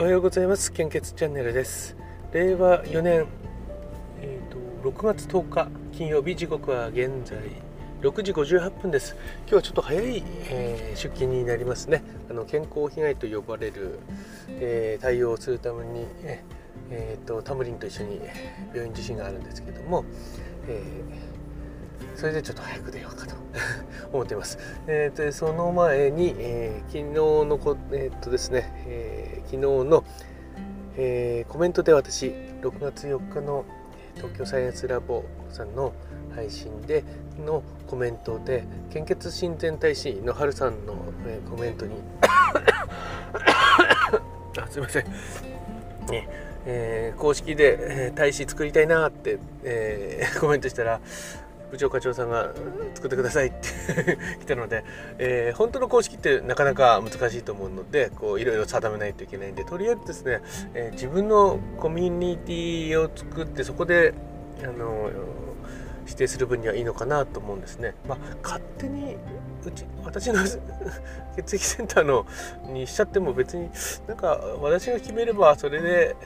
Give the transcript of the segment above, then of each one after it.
おはようございます。献血チャンネルです。令和4年、えーと、6月10日金曜日時刻は現在6時58分です。今日はちょっと早い、えー、出勤になりますね。あの健康被害と呼ばれる、えー、対応をするために、えーと、タムリンと一緒に病院受診があるんですけども、えそれでちょっと早く出ようかと 思っています。えー、でその前に、えー、昨日のこ、えー、っとですね、えー、昨日の、えー、コメントで私6月4日の東京サイエンスラボさんの配信でのコメントで献血親善大使の春さんの、えー、コメントにあすいません、ねえー、公式で、えー、大使作りたいなって、えー、コメントしたら部長課長さんが作ってくださいって来たので、えー、本当の公式ってなかなか難しいと思うのでこういろいろ定めないといけないんでとりあえずですね、えー、自分のコミュニティを作ってそこであの指定する分にはいいのかなと思うんですね。まあ、勝手にうち私の 血液センターのにしちゃっても別になんか私が決めればそれで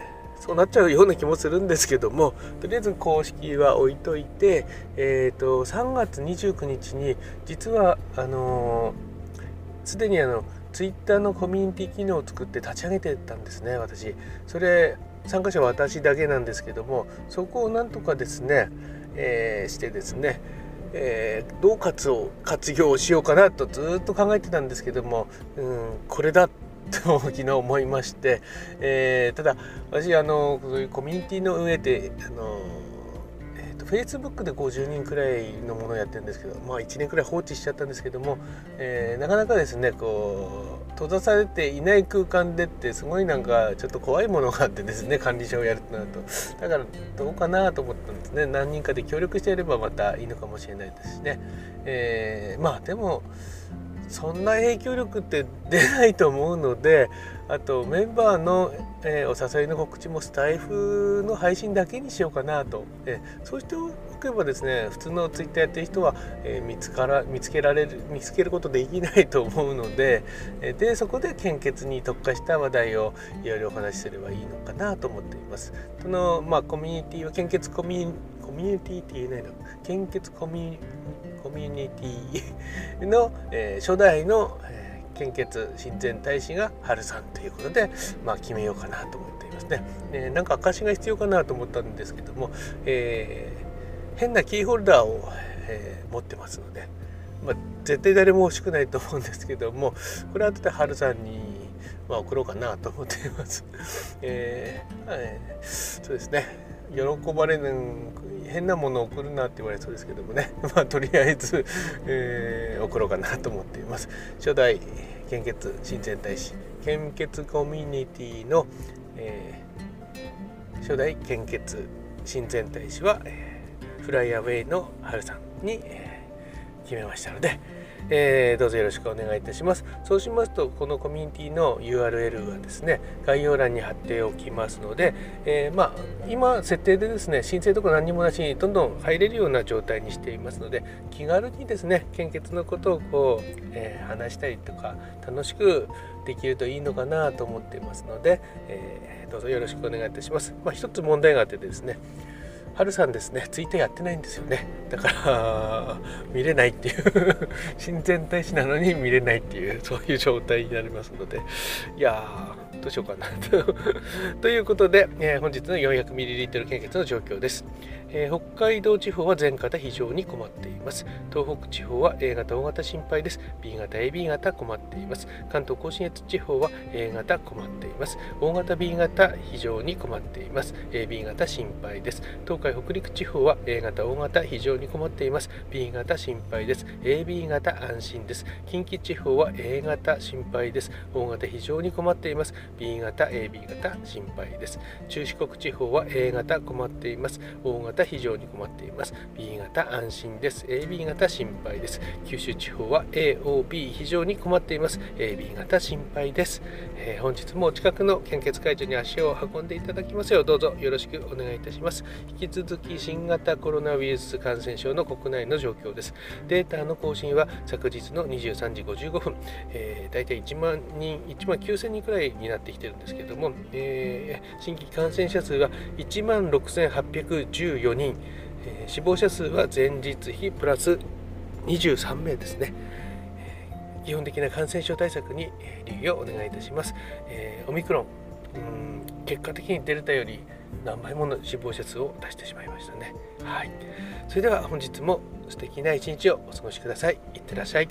そうなっちゃうような気もするんですけどもとりあえず公式は置いといて、えーと、3月29日に実はあのす、ー、でにあのツイッターのコミュニティ機能を作って立ち上げてたんですね私。それ参加者は私だけなんですけどもそこをなんとかですね、えー、してですねえー、どう活を活用しようかなとずっと考えてたんですけども、うん、これだっと昨日思いまして、えー、ただ私あのそういうコミュニティの運営ってあの、えーと、Facebook で50人くらいのものをやってるんですけど、まあ、1年くらい放置しちゃったんですけども、えー、なかなかですねこう閉ざされていない空間でってすごいなんかちょっと怖いものがあってですね管理者をやるとなると。だからどうかなと思ったんですね。何人かで協力してやればまたいいのかもしれないですしね、えー、まあでもそんな影響力って出ないと思うのであとメンバーの、えー、お誘いの告知もスタイフの配信だけにしようかなと、えー、そうしておけばですね普通のツイッターやってる人は、えー、見つから見つけられる見つけることできないと思うので、えー、でそこで献血に特化した話題をいろいろお話しすればいいのかなと思っています。そのまあコミュニティは献血コミュコミュニティって言えないの？献血コミュニコミュニティ の、えー、初代の、えー、献血親善大使が春さんということで、まあ、決めようかなと思っていますね。えー、なんか証が必要かなと思ったんですけども、えー、変なキーホルダーを、えー、持ってますので、まあ、絶対誰も欲しくないと思うんですけどもこれは後で春さんに、まあ、送ろうかなと思っています。えーはい、そうですね喜ばれぬ変なものを送るなって言われそうですけどもね。まあとりあえず、えー、送ろうかなと思っています。初代献血親善大使。献血コミュニティの、えー、初代献血親善大使は、えー、フライアウェイの春さんに、え、決めましたのでえー、どうぞよろしくお願いいたします。そうしますと、このコミュニティの URL はですね、概要欄に貼っておきますので、えー、まあ、今、設定でですね、申請とか何にもなしにどんどん入れるような状態にしていますので、気軽にですね、献血のことをこう、えー、話したりとか、楽しくできるといいのかなと思っていますので、えどうぞよろしくお願いいたします。まあ、つ問題があってですね、はるさんですね、ツイッターやってないんですよね。だから、見れないっていう親善大使なのに見れないっていう、そういう状態になりますので、いやー、どうしようかな と。いうことで、えー、本日の 400ml 献血の状況です。えー、北海道地方は全型非常に困っています。東北地方は A 型、O 型心配です。B 型、AB 型困っています。関東甲信越地方は A 型困っています。O 型、B 型非常に困っています。AB 型心配です。東海、北陸地方は A 型、O 型非常に困っています。B 型心配です。AB 型安心です。近畿地方は A 型心配です。O 型非常に困っています。B 型、AB 型心配です。中四国地方は A 型困っています。O 型非常に困っています。B 型安心です。AB 型心配です。九州地方は AOB 非常に困っています。AB 型心配です、えー、本日もお近くの献血会場に足を運んでいただきますようどうぞよろしくお願いいたします。引き続き新型コロナウイルス感染症の国内の状況です。データの更新は昨日の23時55分、えー、大体1万人1万9000人くらいになってきてるんですけども、えー、新規感染者数は1万6814人、えー、死亡者数は前日比プラス23名ですねえ。基本的な感染症対策に留意をお願いいたします。えー、オミクロンうん結果的にデルタより何倍もの死亡者数を出してしまいましたね。はい。それでは本日も素敵な一日をお過ごしください。いってらっしゃい。